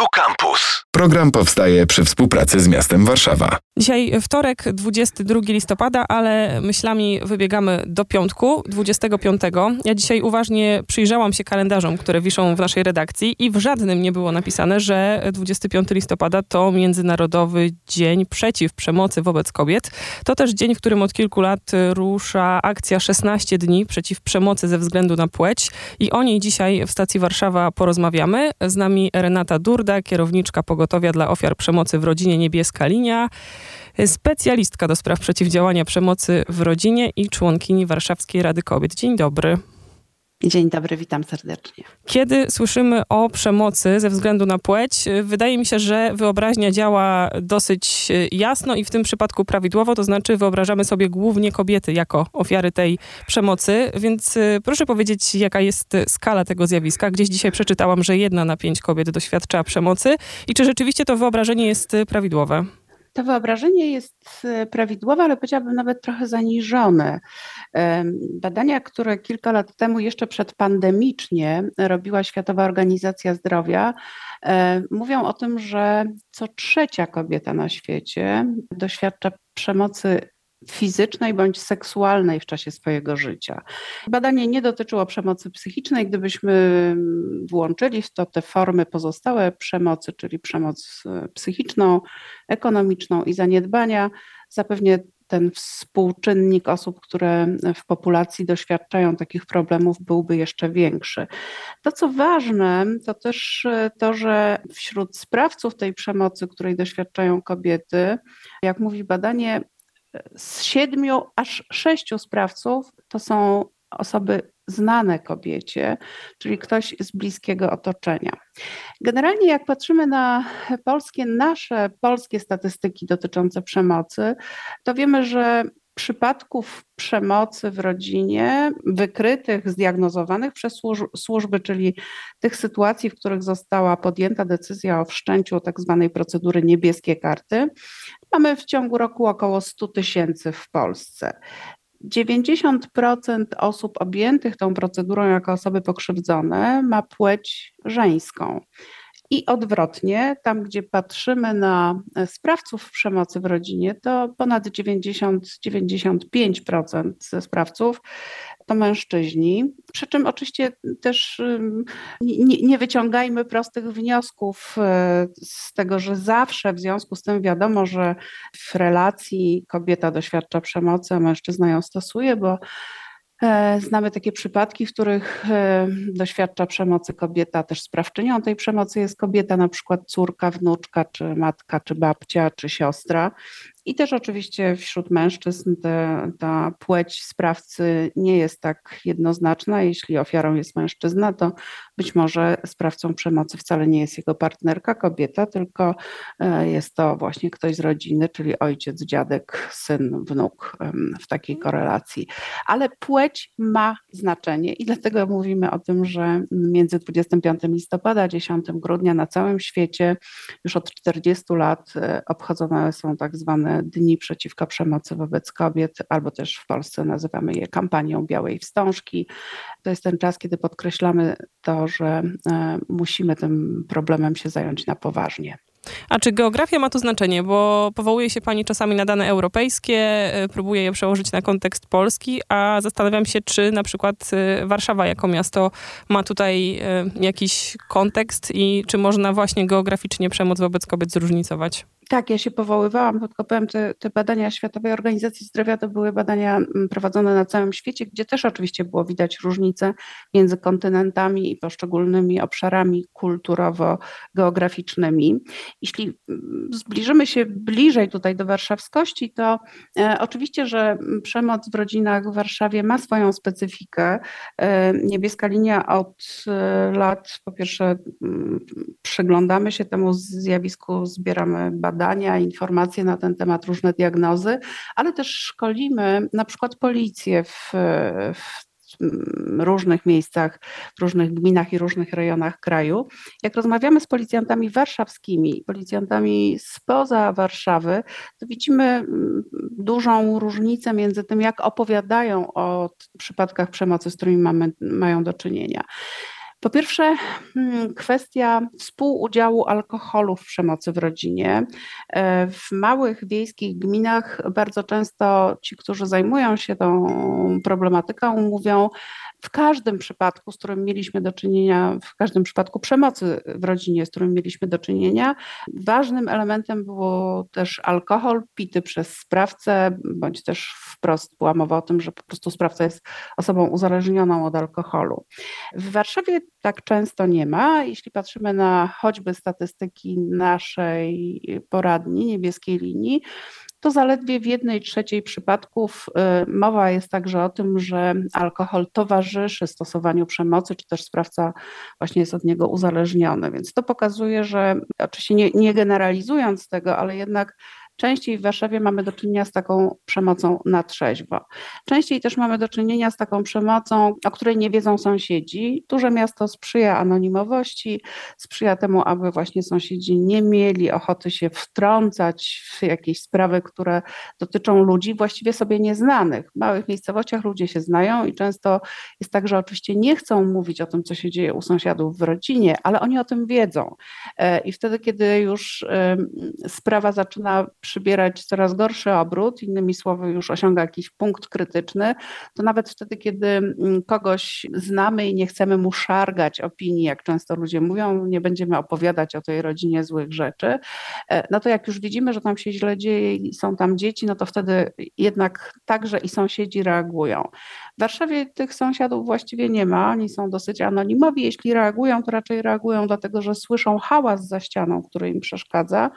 Tu Campus. Program powstaje przy współpracy z miastem Warszawa. Dzisiaj wtorek, 22 listopada, ale myślami wybiegamy do piątku, 25. Ja dzisiaj uważnie przyjrzałam się kalendarzom, które wiszą w naszej redakcji i w żadnym nie było napisane, że 25 listopada to Międzynarodowy Dzień Przeciw Przemocy wobec Kobiet. To też dzień, w którym od kilku lat rusza akcja 16 dni przeciw przemocy ze względu na płeć i o niej dzisiaj w stacji Warszawa porozmawiamy. Z nami Renata Durda, kierowniczka pogotowia dla ofiar przemocy w rodzinie Niebieska Linia, specjalistka do spraw przeciwdziałania przemocy w rodzinie i członkini Warszawskiej Rady Kobiet. Dzień dobry. Dzień dobry, witam serdecznie. Kiedy słyszymy o przemocy ze względu na płeć, wydaje mi się, że wyobraźnia działa dosyć jasno i w tym przypadku prawidłowo, to znaczy wyobrażamy sobie głównie kobiety jako ofiary tej przemocy, więc y, proszę powiedzieć, jaka jest skala tego zjawiska. Gdzieś dzisiaj przeczytałam, że jedna na pięć kobiet doświadcza przemocy i czy rzeczywiście to wyobrażenie jest prawidłowe? To wyobrażenie jest e, prawidłowe, ale powiedziałabym nawet trochę zaniżone. Badania, które kilka lat temu, jeszcze przedpandemicznie, robiła Światowa Organizacja Zdrowia, e, mówią o tym, że co trzecia kobieta na świecie doświadcza przemocy fizycznej bądź seksualnej w czasie swojego życia. Badanie nie dotyczyło przemocy psychicznej. Gdybyśmy włączyli w to te formy pozostałe przemocy, czyli przemoc e, psychiczną, ekonomiczną i zaniedbania, zapewne ten współczynnik osób, które w populacji doświadczają takich problemów, byłby jeszcze większy. To, co ważne, to też e, to, że wśród sprawców tej przemocy, której doświadczają kobiety, jak mówi badanie, z siedmiu aż sześciu sprawców to są osoby znane kobiecie, czyli ktoś z bliskiego otoczenia. Generalnie, jak patrzymy na polskie, nasze polskie statystyki dotyczące przemocy, to wiemy, że przypadków przemocy w rodzinie, wykrytych, zdiagnozowanych przez służby, czyli tych sytuacji, w których została podjęta decyzja o wszczęciu tak zwanej procedury niebieskie karty, mamy w ciągu roku około 100 tysięcy w Polsce. 90% osób objętych tą procedurą jako osoby pokrzywdzone ma płeć żeńską. I odwrotnie, tam gdzie patrzymy na e, sprawców przemocy w rodzinie, to ponad 90-95% sprawców to mężczyźni. Przy czym oczywiście też nie, nie, wyciągajmy prostych wniosków e, z tego, że zawsze w związku z tym wiadomo, że w relacji kobieta doświadcza przemocy, a mężczyzna ją stosuje, bo znamy takie przypadki, w których e, doświadcza przemocy kobieta, też sprawczynią tej przemocy jest kobieta, na przykład córka, wnuczka, czy matka, czy babcia, czy siostra. I też oczywiście wśród mężczyzn te, ta płeć sprawcy nie jest tak jednoznaczna. Jeśli ofiarą jest mężczyzna, to być może sprawcą przemocy wcale nie jest jego partnerka, kobieta, tylko e, jest to właśnie ktoś z rodziny, czyli ojciec, dziadek, syn, wnuk w takiej korelacji. Ale płeć ma znaczenie i dlatego mówimy o tym, że między 25 listopada a 10 grudnia na całym świecie już od 40 lat e, obchodzone są tak zwane Dni Przeciwko Przemocy wobec Kobiet, albo też w Polsce nazywamy je kampanią Białej Wstążki. To jest ten czas, kiedy podkreślamy to, że e, musimy tym problemem się zająć na poważnie. A czy geografia ma tu znaczenie? Bo powołuje się Pani czasami na dane europejskie, e, próbuje je przełożyć na kontekst polski, a zastanawiam się, czy na przykład e, Warszawa jako miasto ma tutaj jakiś kontekst i czy można właśnie geograficznie przemoc wobec kobiet zróżnicować? Tak, ja się powoływałam, tylko powiem, te, te badania Światowej Organizacji Zdrowia to były badania mm, prowadzone na całym świecie, gdzie też oczywiście było widać różnice między kontynentami i poszczególnymi obszarami kulturowo-geograficznymi. Jeśli mm, zbliżymy się bliżej tutaj do warszawskości, to e, oczywiście, że mm, przemoc w rodzinach w Warszawie ma swoją specyfikę. E, niebieska linia od e, lat, po pierwsze, przyglądamy się temu zjawisku, zbieramy badania, badania, informacje na ten temat, różne diagnozy, ale też szkolimy na przykład policję w, w różnych miejscach, w różnych gminach i różnych rejonach kraju. Jak rozmawiamy z policjantami warszawskimi, policjantami spoza Warszawy, to widzimy mm, dużą różnicę między tym, jak opowiadają o przypadkach przemocy, z którymi mamy, mają do czynienia. Po pierwsze, hmm, kwestia współudziału alkoholu w przemocy w rodzinie. E, w małych wiejskich gminach bardzo często ci, którzy zajmują się tą problematyką, mówią, w każdym przypadku, z którym mieliśmy do czynienia, w każdym przypadku przemocy w rodzinie, z którym mieliśmy do czynienia, ważnym elementem było też alkohol pity przez sprawcę, bądź też wprost była mowa o tym, że po prostu sprawca jest osobą uzależnioną od alkoholu. W Warszawie tak często nie ma. Jeśli patrzymy na choćby statystyki naszej poradni, niebieskiej linii, to zaledwie w jednej trzeciej przypadków y, mowa jest także o tym, że alkohol towarzyszy stosowaniu przemocy, czy też sprawca właśnie jest od niego uzależniony. Więc to pokazuje, że oczywiście nie, nie generalizując tego, ale jednak Częściej w Warszawie mamy do czynienia z taką przemocą na trzeźwo. Częściej też mamy do czynienia z taką przemocą, o której nie wiedzą sąsiedzi. Duże miasto sprzyja anonimowości, sprzyja temu, aby właśnie sąsiedzi nie mieli ochoty się wtrącać w jakieś sprawy, które dotyczą ludzi właściwie sobie nieznanych. W małych miejscowościach ludzie się znają i często jest tak, że oczywiście nie chcą mówić o tym, co się dzieje u sąsiadów w rodzinie, ale oni o tym wiedzą. E, I wtedy, kiedy już sprawa zaczyna przybierać coraz gorszy obrót, innymi słowy już osiąga jakiś punkt krytyczny, to nawet wtedy, kiedy mm, kogoś znamy i nie chcemy mu szargać opinii, jak często ludzie mówią, nie będziemy opowiadać o tej rodzinie złych rzeczy, e, no to jak już widzimy, że tam się źle dzieje i są tam dzieci, no to wtedy jednak także i sąsiedzi reagują. W Warszawie tych sąsiadów właściwie nie ma, oni są dosyć anonimowi, jeśli reagują, to raczej reagują dlatego, że słyszą hałas za ścianą, który im przeszkadza,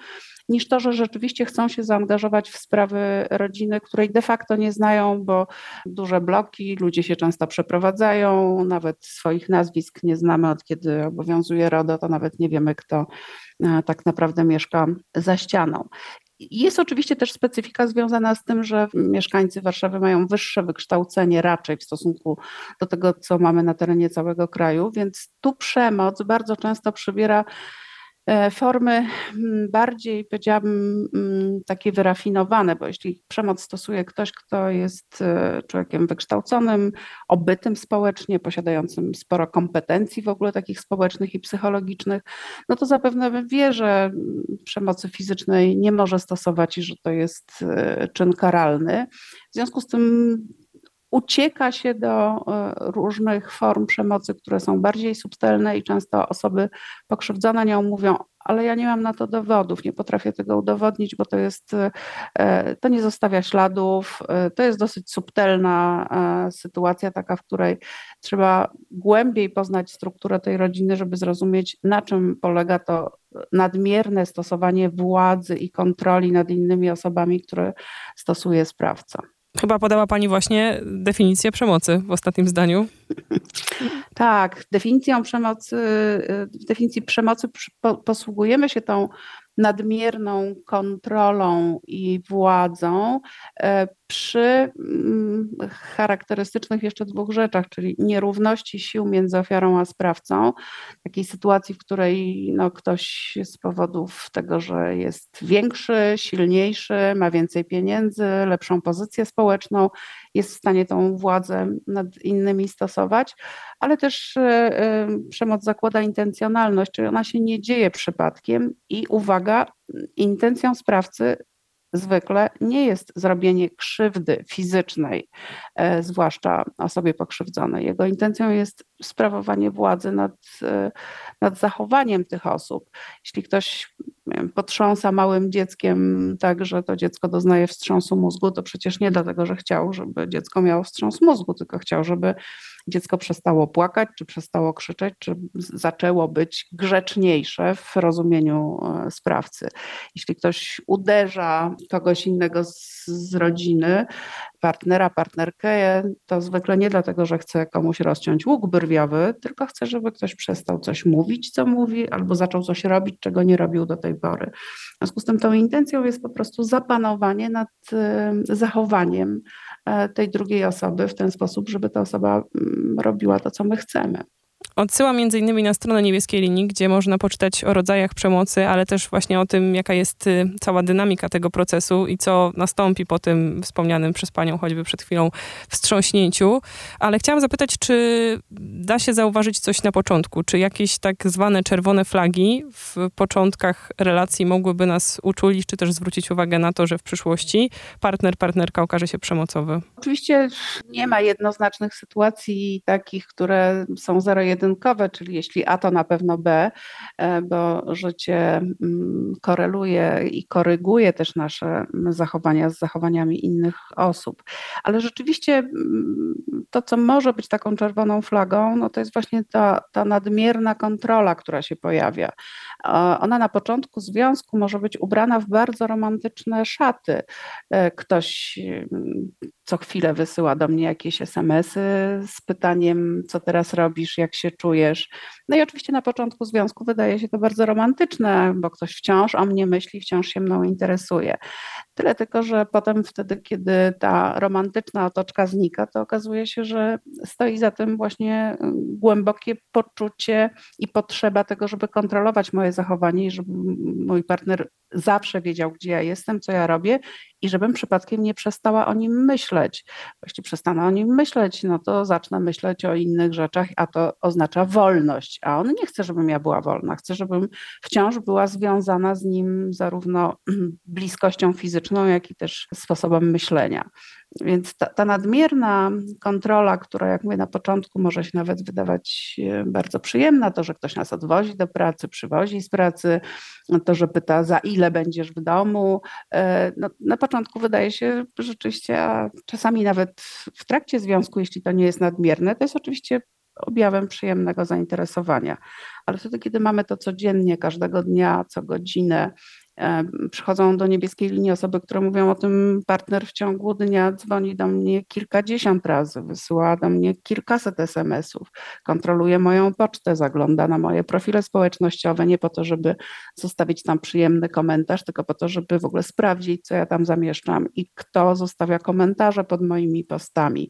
niż to, że rzeczywiście chcą się zaangażować w sprawy rodziny, której de facto nie znają, bo duże bloki, ludzie się często przeprowadzają, nawet swoich nazwisk nie znamy od kiedy obowiązuje RODO, to nawet nie wiemy, kto e, tak naprawdę mieszka za ścianą. Jest oczywiście też specyfika związana z tym, że mieszkańcy Warszawy mają wyższe wykształcenie raczej w stosunku do tego, co mamy na terenie całego kraju, więc tu przemoc bardzo często przybiera formy mm, bardziej, powiedziałabym, mm, takie wyrafinowane, bo jeśli przemoc stosuje ktoś, kto jest e, człowiekiem wykształconym, obytym społecznie, posiadającym sporo kompetencji w ogóle takich społecznych i psychologicznych, no to zapewne wie, że mm, przemocy fizycznej nie może stosować i że to jest e, czyn karalny. W związku z tym ucieka się do e, różnych form przemocy, które są bardziej subtelne i często osoby pokrzywdzone nią mówią, ale ja nie mam na to dowodów, nie potrafię tego udowodnić, bo to jest, e, to nie zostawia śladów, e, to jest dosyć subtelna sytuacja, taka, w której trzeba głębiej poznać strukturę tej rodziny, żeby zrozumieć, na czym polega to nadmierne stosowanie władzy i kontroli nad innymi osobami, które stosuje sprawca. Chyba podała Pani właśnie definicję przemocy w ostatnim zdaniu. Tak, definicją przemocy, w definicji przemocy posługujemy się tą nadmierną kontrolą i władzą e, przy mm, charakterystycznych jeszcze dwóch rzeczach, czyli nierówności sił między ofiarą a sprawcą, takiej sytuacji, w której no, ktoś z powodów tego, że jest większy, silniejszy, ma więcej pieniędzy, lepszą pozycję społeczną, jest w stanie tą władzę nad innymi stosować, ale też e, e, przemoc zakłada intencjonalność, czyli ona się nie dzieje przypadkiem i uwaga, intencją sprawcy zwykle nie jest zrobienie krzywdy fizycznej, e, zwłaszcza osobie pokrzywdzonej. Jego intencją jest sprawowanie władzy nad, e, nad zachowaniem tych osób. Jeśli ktoś wiem, potrząsa małym dzieckiem tak, że to dziecko doznaje wstrząsu mózgu, to przecież nie dlatego, że chciał, żeby dziecko miało wstrząs mózgu, tylko chciał, żeby dziecko przestało płakać, czy przestało krzyczeć, czy zaczęło być grzeczniejsze w rozumieniu e, sprawcy. Jeśli ktoś uderza kogoś innego z, z rodziny, partnera, partnerkę, to zwykle nie dlatego, że chce komuś rozciąć łuk brwiowy, tylko chce, żeby ktoś przestał coś mówić, co mówi, albo zaczął coś robić, czego nie robił do tej pory. W związku z tym tą intencją jest po prostu zapanowanie nad e, zachowaniem tej drugiej osoby w ten sposób, żeby ta osoba mm, robiła to, co my chcemy. Między innymi na stronę Niebieskiej Linii, gdzie można poczytać o rodzajach przemocy, ale też właśnie o tym, jaka jest y, cała dynamika tego procesu i co nastąpi po tym wspomnianym przez panią choćby przed chwilą wstrząśnięciu. Ale chciałam zapytać, czy da się zauważyć coś na początku? Czy jakieś tak zwane czerwone flagi w początkach relacji mogłyby nas uczulić, czy też zwrócić uwagę na to, że w przyszłości partner, partnerka okaże się przemocowy? Oczywiście nie ma jednoznacznych sytuacji takich, które są zero-jedynkowe, czyli jeśli A, to na pewno B, e, bo życie mm, koreluje i koryguje też nasze zachowania z zachowaniami innych osób. Ale rzeczywiście mm, to, co może być taką czerwoną flagą, no to jest właśnie ta, ta nadmierna kontrola, która się pojawia. Ona na początku związku może być ubrana w bardzo romantyczne szaty. E, ktoś mm, co chwilę wysyła do mnie jakieś SMS-y z pytaniem, co teraz robisz, jak się czujesz. No i oczywiście na początku związku wydaje się to bardzo romantyczne, bo ktoś wciąż o mnie myśli, wciąż się mną interesuje. Tyle tylko, że potem wtedy, kiedy ta romantyczna otoczka znika, to okazuje się, że stoi za tym właśnie głębokie poczucie i potrzeba tego, żeby kontrolować moje zachowanie i żeby mój partner zawsze wiedział, gdzie ja jestem, co ja robię i żebym przypadkiem nie przestała o nim myśleć. Jeśli przestanę o nim myśleć, no to zacznę myśleć o innych rzeczach, a to oznacza wolność. A on nie chce, żebym ja była wolna. Chce, żebym wciąż była związana z nim zarówno bliskością fizyczną, jak i też sposobem myślenia. Więc ta, ta, nadmierna kontrola, która, jak mówię na początku, może się nawet wydawać e, bardzo przyjemna, to, że ktoś nas odwozi do pracy, przywozi z pracy, to, że pyta, za ile będziesz w domu. E, no, na początku wydaje się rzeczywiście, a czasami nawet w trakcie związku, jeśli to nie jest nadmierne, to jest oczywiście objawem przyjemnego zainteresowania. Ale wtedy, kiedy mamy to codziennie, każdego dnia, co godzinę, Przychodzą do niebieskiej linii osoby, które mówią o tym, partner w ciągu dnia dzwoni do mnie kilkadziesiąt razy, wysyła do mnie kilkaset SMS-ów, kontroluje moją pocztę, zagląda na moje profile społecznościowe, nie po to, żeby zostawić tam przyjemny komentarz, tylko po to, żeby w ogóle sprawdzić, co ja tam zamieszczam i kto zostawia komentarze pod moimi postami.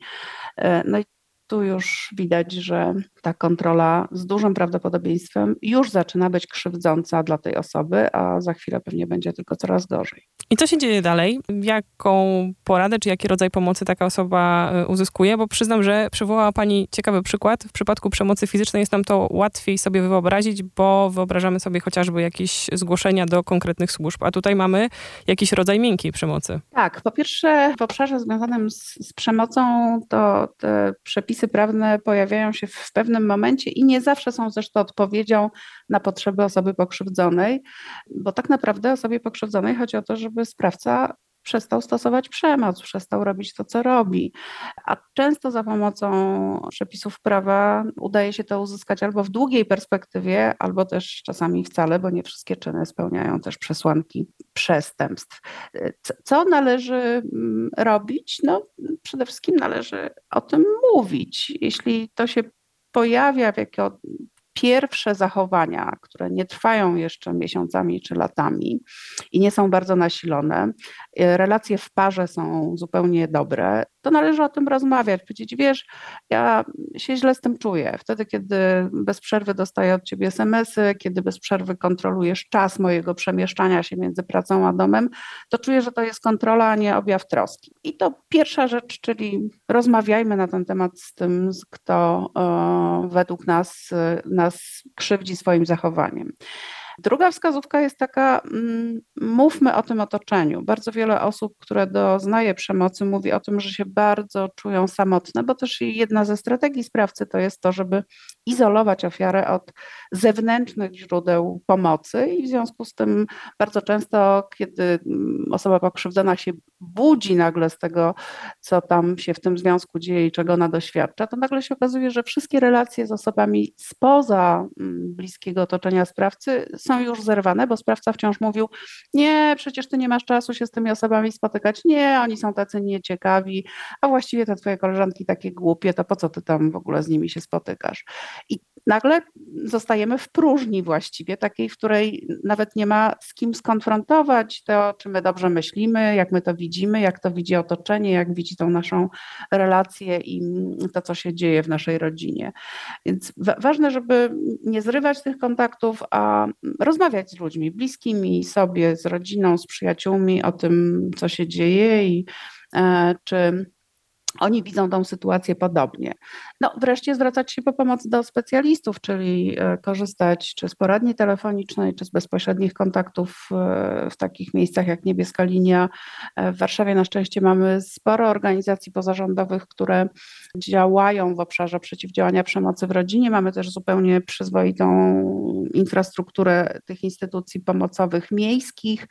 E, no i tu już widać, że ta kontrola z dużym prawdopodobieństwem już zaczyna być krzywdząca dla tej osoby, a za chwilę pewnie będzie tylko coraz gorzej. I co się dzieje dalej? Jaką poradę, czy jaki rodzaj pomocy taka osoba e, uzyskuje? Bo przyznam, że przywołała Pani ciekawy przykład. W przypadku przemocy fizycznej jest nam to łatwiej sobie wyobrazić, bo wyobrażamy sobie chociażby jakieś zgłoszenia do konkretnych służb, a tutaj mamy jakiś rodzaj miękkiej przemocy. Tak, po pierwsze w obszarze związanym z, z przemocą to te przepisy prawne pojawiają się w pewnym momencie i nie zawsze są zresztą odpowiedzią na potrzeby osoby pokrzywdzonej, bo tak naprawdę osobie pokrzywdzonej chodzi o to, żeby sprawca przestał stosować przemoc, przestał robić to, co robi. A często za pomocą przepisów prawa udaje się to uzyskać albo w długiej perspektywie, albo też czasami wcale, bo nie wszystkie czyny spełniają też przesłanki przestępstw. Co należy mm, robić? No, przede wszystkim należy o tym mówić. Jeśli to się pojawia w jako pierwsze zachowania, które nie trwają jeszcze miesiącami czy latami i nie są bardzo nasilone, y, relacje w parze są zupełnie dobre, to należy o tym rozmawiać, powiedzieć, wiesz, ja się źle z tym czuję. Wtedy, kiedy bez przerwy dostaję od ciebie SMS-y, kiedy bez przerwy kontrolujesz czas mojego przemieszczania się między pracą a domem, to czuję, że to jest kontrola, a nie objaw troski. I to pierwsza rzecz, czyli rozmawiajmy na ten temat z tym, kto według nas, nas krzywdzi swoim zachowaniem. Druga wskazówka jest taka, mm, mówmy o tym otoczeniu. Bardzo wiele osób, które doznaje przemocy, mówi o tym, że się bardzo czują samotne, bo też jedna ze strategii sprawcy to jest to, żeby izolować ofiarę od zewnętrznych źródeł pomocy i w związku z tym bardzo często, kiedy mm, osoba pokrzywdzona się budzi nagle z tego, co tam się w tym związku dzieje i czego ona doświadcza, to nagle się okazuje, że wszystkie relacje z osobami spoza mm, bliskiego otoczenia sprawcy są już zerwane, bo sprawca wciąż mówił: Nie, przecież ty nie masz czasu się z tymi osobami spotykać. Nie, oni są tacy nieciekawi, a właściwie te twoje koleżanki takie głupie, to po co ty tam w ogóle z nimi się spotykasz? I nagle zostajemy w próżni właściwie, takiej, w której nawet nie ma z kim skonfrontować to, czy my dobrze myślimy, jak my to widzimy, jak to widzi otoczenie, jak widzi tą naszą relację i to, co się dzieje w naszej rodzinie. Więc ważne, żeby nie zrywać tych kontaktów, a rozmawiać z ludźmi bliskimi, sobie, z rodziną, z przyjaciółmi o tym, co się dzieje i e, czy oni widzą tą sytuację podobnie. No, wreszcie zwracać się po pomoc do specjalistów, czyli e, korzystać czy z poradni telefonicznej, czy z bezpośrednich kontaktów e, w takich miejscach jak Niebieska Linia. E, w Warszawie na szczęście mamy sporo organizacji pozarządowych, które działają w obszarze przeciwdziałania przemocy w rodzinie. Mamy też zupełnie przyzwoitą infrastrukturę tych instytucji pomocowych miejskich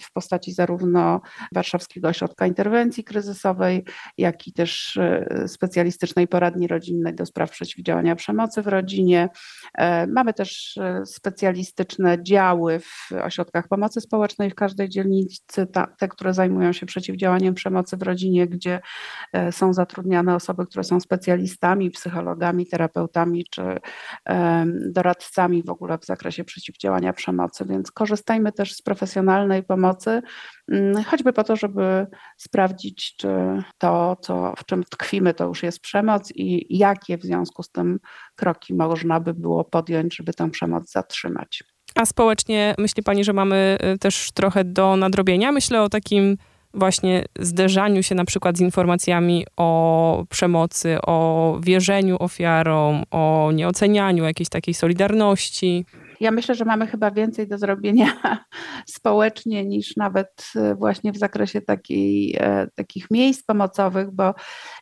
w postaci zarówno Warszawskiego Ośrodka Interwencji Kryzysowej, jak i też e, specjalistycznej poradni rodzinnej do spraw przeciwdziałania przemocy w rodzinie. E, mamy też e, specjalistyczne działy w ośrodkach pomocy społecznej w każdej dzielnicy, te, które zajmują się przeciwdziałaniem przemocy w rodzinie, gdzie są zatrudniane osoby, które są specjalistami, psychologami, terapeutami czy doradcami w ogóle w zakresie przeciwdziałania przemocy, więc korzystajmy też z profesjonalnej pomocy, choćby po to, żeby sprawdzić, czy to co, w czym tkwimy, to już jest przemoc i jakie w związku z tym kroki można by było podjąć, żeby tę przemoc zatrzymać. A społecznie myśli Pani, że mamy y, też trochę do nadrobienia? Myślę o takim właśnie zderzaniu się na przykład z informacjami o przemocy, o wierzeniu ofiarom, o nieocenianiu jakiejś takiej solidarności. Ja myślę, że mamy chyba więcej do zrobienia społecznie niż nawet e, właśnie w zakresie takiej, e, takich miejsc pomocowych, bo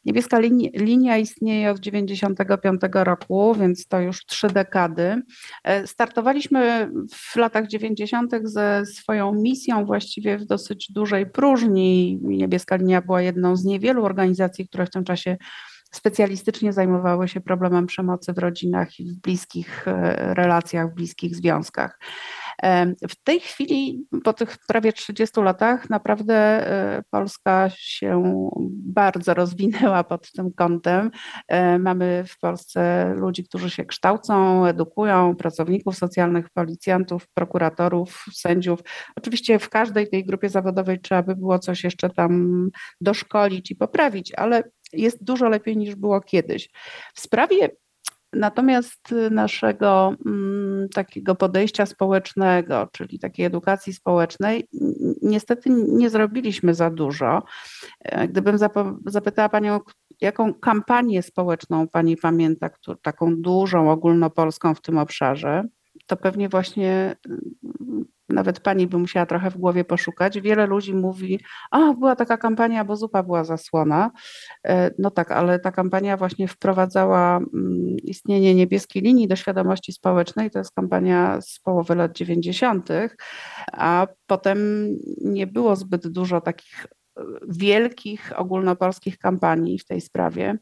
niebieska linia, linia istnieje od 95 roku, więc to już trzy dekady. E, startowaliśmy w latach 90. ze swoją misją właściwie w dosyć dużej próżni. Niebieska linia była jedną z niewielu organizacji, które w tym czasie specjalistycznie zajmowały się problemem przemocy w rodzinach i w bliskich e, relacjach, w bliskich związkach. W tej chwili, po tych prawie 30 latach, naprawdę e, Polska się bardzo rozwinęła pod tym kątem. E, mamy w Polsce ludzi, którzy się kształcą, edukują, pracowników socjalnych, policjantów, prokuratorów, sędziów. Oczywiście w każdej tej grupie zawodowej trzeba by było coś jeszcze tam doszkolić i poprawić, ale jest dużo lepiej niż było kiedyś. W sprawie Natomiast naszego mm, takiego podejścia społecznego, czyli takiej edukacji społecznej, niestety nie zrobiliśmy za dużo. E, gdybym zapytała Panią, jaką kampanię społeczną Pani pamięta, taką dużą, ogólnopolską w tym obszarze, to pewnie właśnie nawet pani by musiała trochę w głowie poszukać. Wiele ludzi mówi, a była taka kampania, bo zupa była zasłona. E, no tak, ale ta kampania właśnie wprowadzała mm, istnienie niebieskiej linii do świadomości społecznej. To jest kampania z połowy lat 90., a potem nie było zbyt dużo takich wielkich ogólnopolskich kampanii w tej sprawie.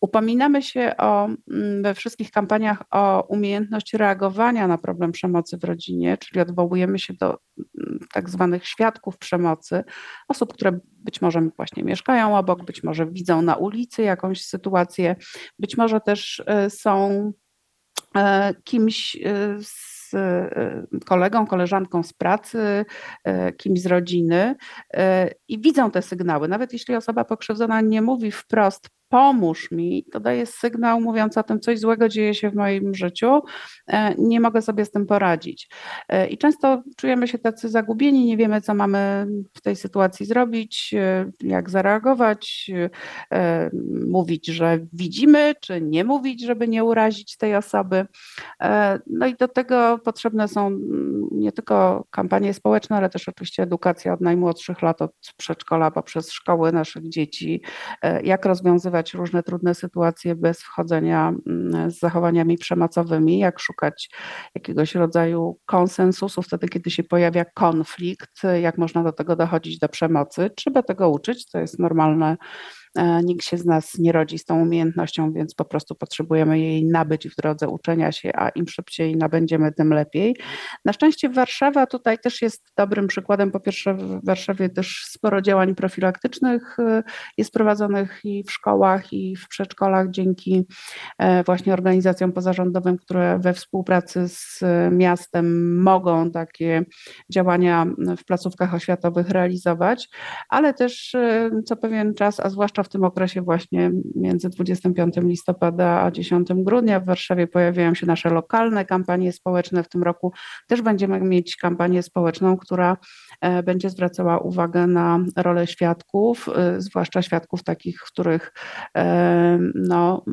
Upominamy się o, mm, we wszystkich kampaniach o umiejętność reagowania na problem przemocy w rodzinie, czyli odwołujemy się do mm, tak zwanych świadków przemocy, osób, które być może właśnie mieszkają obok, być może widzą na ulicy jakąś sytuację, być może też e, są e, kimś e, Y, kolegą, koleżanką z pracy, y, kimś z rodziny y, i widzą te sygnały. Nawet jeśli osoba pokrzywdzona nie mówi wprost, pomóż mi, to daje sygnał mówiąc o tym, coś złego dzieje się w moim życiu, e, nie mogę sobie z tym poradzić. E, I często czujemy się tacy zagubieni, nie wiemy, co mamy w tej sytuacji zrobić, e, jak zareagować, mówić, że widzimy, czy nie mówić, żeby nie urazić tej osoby. No i do tego potrzebne są mm, nie tylko kampanie społeczne, ale też oczywiście edukacja od najmłodszych lat, od przedszkola poprzez szkoły naszych dzieci, jak rozwiązywać różne trudne sytuacje bez wchodzenia mm, z zachowaniami przemocowymi, jak szukać jakiegoś rodzaju konsensusu wtedy, kiedy się pojawia konflikt, jak można do tego dochodzić do przemocy. Trzeba tego uczyć, to jest normalne Nikt się z nas nie rodzi z tą umiejętnością, więc po prostu potrzebujemy jej nabyć w drodze uczenia się, a im szybciej nabędziemy, tym lepiej. Na szczęście Warszawa tutaj też jest dobrym przykładem. Po pierwsze, w Warszawie też sporo działań profilaktycznych jest prowadzonych i w szkołach, i w przedszkolach dzięki właśnie organizacjom pozarządowym, które we współpracy z miastem mogą takie działania w placówkach oświatowych realizować, ale też e, co pewien czas, a zwłaszcza w tym okresie właśnie między 25 listopada a 10 grudnia w Warszawie pojawiają się nasze lokalne kampanie społeczne. W tym roku też będziemy mieć kampanię społeczną, która e, będzie zwracała uwagę na rolę świadków, e, zwłaszcza świadków takich, których no,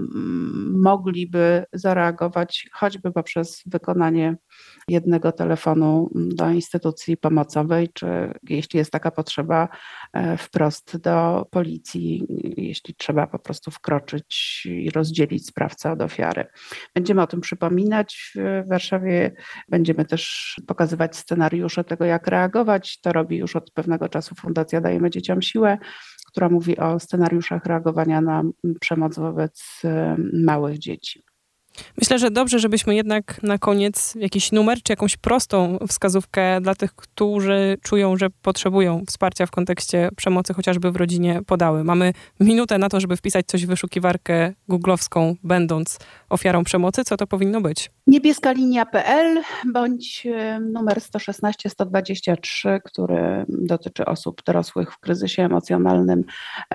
mogliby zareagować choćby poprzez wykonanie jednego telefonu do instytucji pomocowej, czy jeśli jest taka potrzeba, e, wprost do policji, jeśli trzeba po prostu wkroczyć i rozdzielić sprawcę od ofiary. Będziemy o tym przypominać w Warszawie, będziemy też pokazywać scenariusze tego, jak reagować. To robi już od pewnego czasu Fundacja Dajemy Dzieciom Siłę, która mówi o scenariuszach reagowania na przemoc wobec e, małych dzieci. Myślę, że dobrze, żebyśmy jednak na koniec jakiś numer czy jakąś prostą wskazówkę dla tych, którzy czują, że potrzebują wsparcia w kontekście przemocy chociażby w rodzinie podały. Mamy minutę na to, żeby wpisać coś w wyszukiwarkę googlowską, będąc ofiarą przemocy. Co to powinno być? Niebieska linia.pl bądź numer 116 123, który dotyczy osób dorosłych w kryzysie emocjonalnym,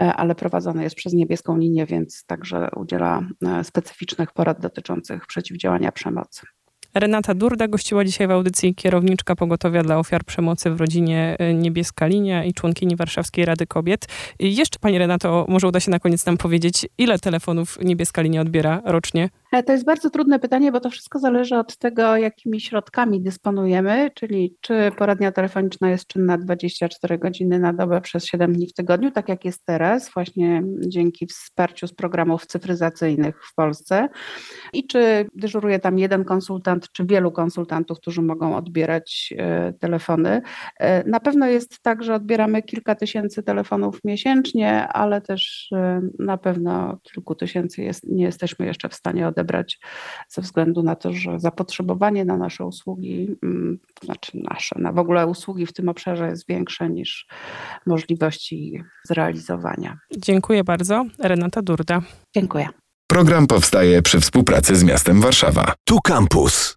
e, ale prowadzony jest przez niebieską linię, więc także udziela e, specyficznych porad dotyczących dotyczących przeciwdziałania przemocy. Renata Durda gościła dzisiaj w audycji kierowniczka pogotowia dla ofiar przemocy w rodzinie e, Niebieska Linia i członkini Warszawskiej Rady Kobiet. I jeszcze Pani Renato, może uda się na koniec nam powiedzieć, ile telefonów Niebieska Linia odbiera rocznie? E, to jest bardzo trudne pytanie, bo to wszystko zależy od tego, jakimi środkami dysponujemy, czyli czy poradnia telefoniczna jest czynna 24 godziny na dobę przez 7 dni w tygodniu, tak jak jest teraz, właśnie dzięki wsparciu z programów cyfryzacyjnych w Polsce, i czy dyżuruje tam jeden konsultant, czy wielu konsultantów, którzy mogą odbierać e, telefony. E, na pewno jest tak, że odbieramy kilka tysięcy telefonów miesięcznie, ale też na pewno kilku tysięcy jest, nie jesteśmy jeszcze w stanie odebrać odebrać ze względu na to, że zapotrzebowanie na nasze usługi, mm, to znaczy nasze, na w ogóle usługi w tym obszarze jest większe niż możliwości zrealizowania. Dziękuję bardzo. Renata Durda. Dziękuję. Program powstaje przy współpracy z miastem Warszawa. Tu Campus.